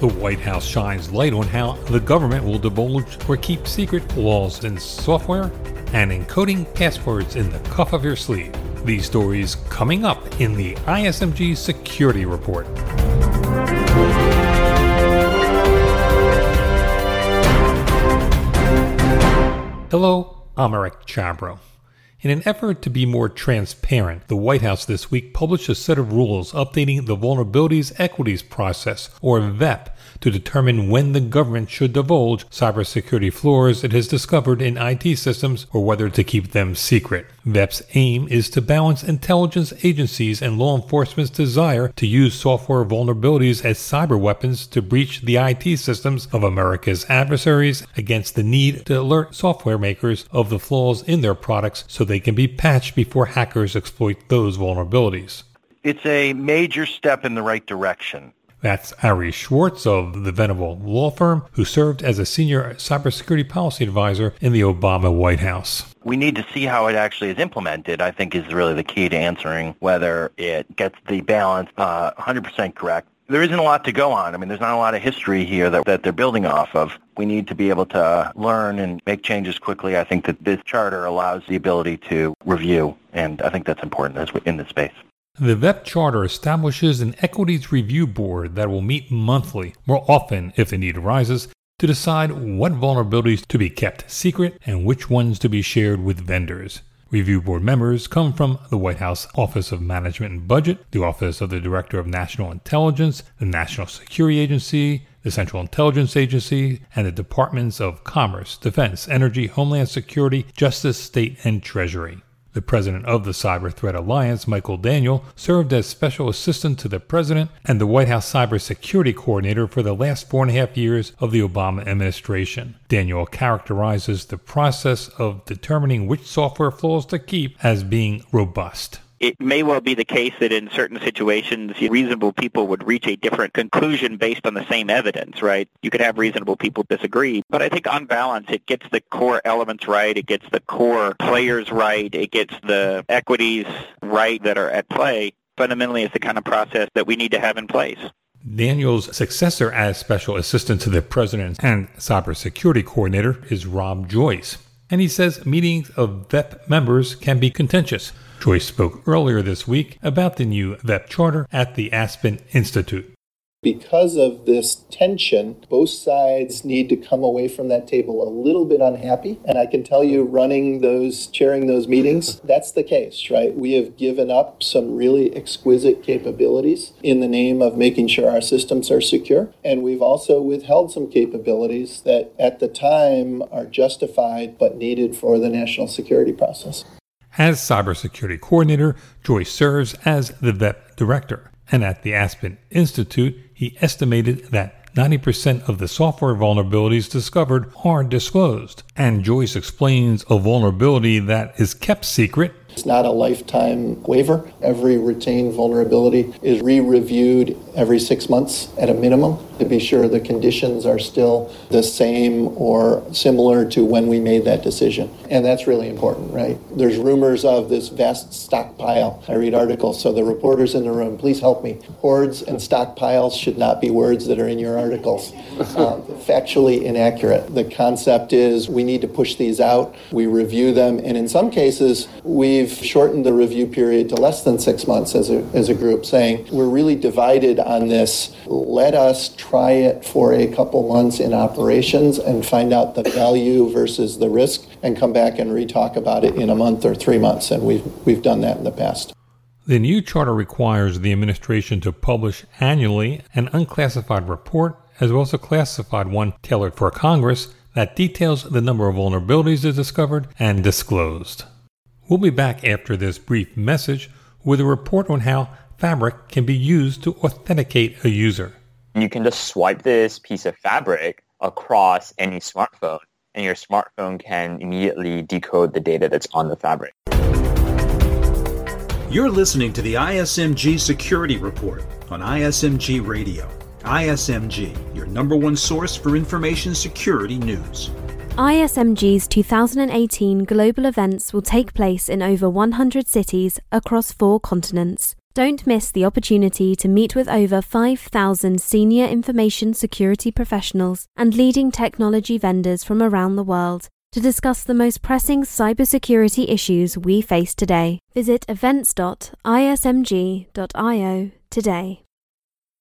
The White House shines light on how the government will divulge or keep secret laws in software and encoding passwords in the cuff of your sleeve. These stories coming up in the ISMG Security Report. Hello, I'm Eric Chabrow. In an effort to be more transparent, the White House this week published a set of rules updating the Vulnerabilities Equities Process, or VEP, to determine when the government should divulge cybersecurity flaws it has discovered in IT systems or whether to keep them secret. VEP's aim is to balance intelligence agencies and law enforcement's desire to use software vulnerabilities as cyber weapons to breach the IT systems of America's adversaries against the need to alert software makers of the flaws in their products so they can be patched before hackers exploit those vulnerabilities. It's a major step in the right direction. That's Ari Schwartz of the Venable Law Firm, who served as a senior cybersecurity policy advisor in the Obama White House. We need to see how it actually is implemented, I think is really the key to answering whether it gets the balance uh, 100% correct. There isn't a lot to go on. I mean, there's not a lot of history here that, that they're building off of. We need to be able to learn and make changes quickly. I think that this charter allows the ability to review, and I think that's important in this space. The VEP Charter establishes an equities review board that will meet monthly, more often if the need arises, to decide what vulnerabilities to be kept secret and which ones to be shared with vendors. Review board members come from the White House Office of Management and Budget, the Office of the Director of National Intelligence, the National Security Agency, the Central Intelligence Agency, and the Departments of Commerce, Defense, Energy, Homeland Security, Justice, State, and Treasury. The president of the Cyber Threat Alliance, Michael Daniel, served as special assistant to the president and the White House cybersecurity coordinator for the last four and a half years of the Obama administration. Daniel characterizes the process of determining which software flaws to keep as being robust it may well be the case that in certain situations, reasonable people would reach a different conclusion based on the same evidence, right? You could have reasonable people disagree, but I think on balance, it gets the core elements right, it gets the core players right, it gets the equities right that are at play. Fundamentally, it's the kind of process that we need to have in place. Daniel's successor as special assistant to the president and cybersecurity coordinator is Rob Joyce. And he says meetings of VEP members can be contentious. Joyce spoke earlier this week about the new VEP charter at the Aspen Institute. Because of this tension, both sides need to come away from that table a little bit unhappy. And I can tell you, running those, chairing those meetings, that's the case, right? We have given up some really exquisite capabilities in the name of making sure our systems are secure. And we've also withheld some capabilities that at the time are justified but needed for the national security process. As cybersecurity coordinator, Joyce serves as the VEP director. And at the Aspen Institute, he estimated that 90% of the software vulnerabilities discovered are disclosed. And Joyce explains a vulnerability that is kept secret it's not a lifetime waiver. Every retained vulnerability is re reviewed every six months at a minimum to be sure the conditions are still the same or similar to when we made that decision. And that's really important, right? There's rumors of this vast stockpile. I read articles, so the reporters in the room, please help me. Hoards and stockpiles should not be words that are in your articles. Um, factually inaccurate. The concept is we need to push these out, we review them, and in some cases, we we've shortened the review period to less than six months as a, as a group, saying we're really divided on this. Let us try it for a couple months in operations and find out the value versus the risk and come back and re-talk about it in a month or three months. And we've, we've done that in the past. The new charter requires the administration to publish annually an unclassified report as well as a classified one tailored for Congress that details the number of vulnerabilities it discovered and disclosed. We'll be back after this brief message with a report on how Fabric can be used to authenticate a user. You can just swipe this piece of fabric across any smartphone, and your smartphone can immediately decode the data that's on the fabric. You're listening to the ISMG Security Report on ISMG Radio. ISMG, your number one source for information security news. ISMG's 2018 global events will take place in over 100 cities across four continents. Don't miss the opportunity to meet with over 5,000 senior information security professionals and leading technology vendors from around the world to discuss the most pressing cybersecurity issues we face today. Visit events.ismg.io today.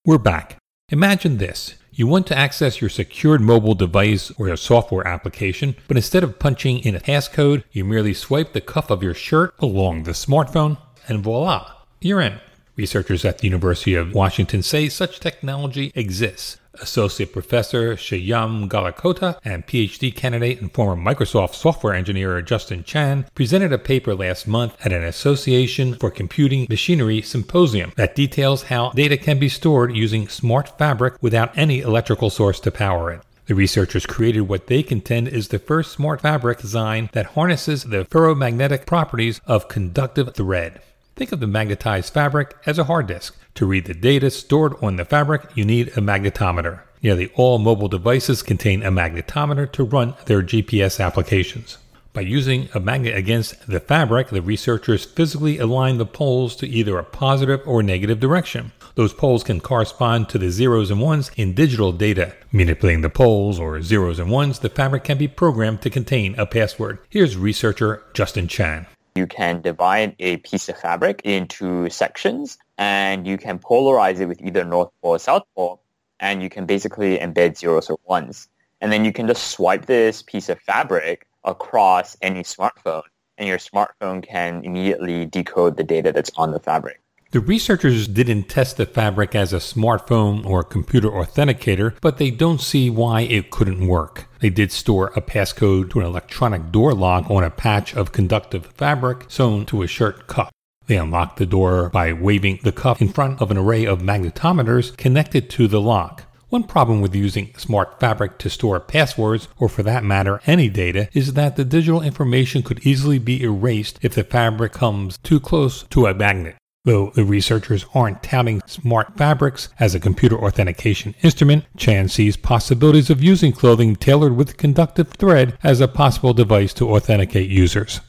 We're back. Imagine this. You want to access your secured mobile device or your software application, but instead of punching in a passcode, you merely swipe the cuff of your shirt along the smartphone, and voila, you're in. Researchers at the University of Washington say such technology exists. Associate Professor Shyam Gollakota and PhD candidate and former Microsoft software engineer Justin Chan presented a paper last month at an Association for Computing Machinery symposium that details how data can be stored using smart fabric without any electrical source to power it. The researchers created what they contend is the first smart fabric design that harnesses the ferromagnetic properties of conductive thread. Think of the magnetized fabric as a hard disk. To read the data stored on the fabric, you need a magnetometer. Nearly all mobile devices contain a magnetometer to run their GPS applications. By using a magnet against the fabric, the researchers physically align the poles to either a positive or negative direction. Those poles can correspond to the zeros and ones in digital data. Manipulating the poles or zeros and ones, the fabric can be programmed to contain a password. Here's researcher Justin Chan. You can divide a piece of fabric into sections and you can polarize it with either north pole or south pole and you can basically embed zeros or ones. And then you can just swipe this piece of fabric across any smartphone and your smartphone can immediately decode the data that's on the fabric. The researchers didn't test the fabric as a smartphone or computer authenticator, but they don't see why it couldn't work. They did store a passcode to an electronic door lock on a patch of conductive fabric sewn to a shirt cuff. They unlocked the door by waving the cuff in front of an array of magnetometers connected to the lock. One problem with using smart fabric to store passwords, or for that matter, any data, is that the digital information could easily be erased if the fabric comes too close to a magnet. Though the researchers aren't touting smart fabrics as a computer authentication instrument, Chan sees possibilities of using clothing tailored with conductive thread as a possible device to authenticate users.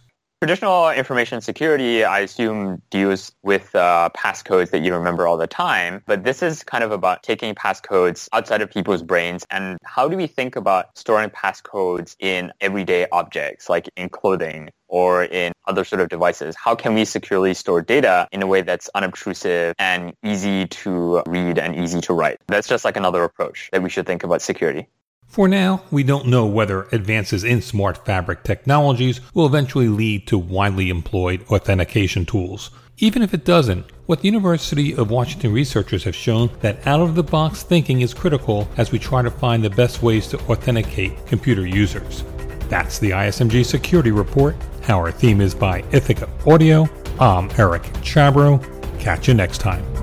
Traditional information security, I assume, deals with uh, passcodes that you remember all the time. But this is kind of about taking passcodes outside of people's brains. And how do we think about storing passcodes in everyday objects, like in clothing or in other sort of devices? How can we securely store data in a way that's unobtrusive and easy to read and easy to write? That's just like another approach that we should think about security. For now, we don't know whether advances in smart fabric technologies will eventually lead to widely employed authentication tools. Even if it doesn't, what the University of Washington researchers have shown that out-of-the-box thinking is critical as we try to find the best ways to authenticate computer users. That's the ISMG Security Report. Our theme is by Ithaca Audio. I'm Eric Chabrow. Catch you next time.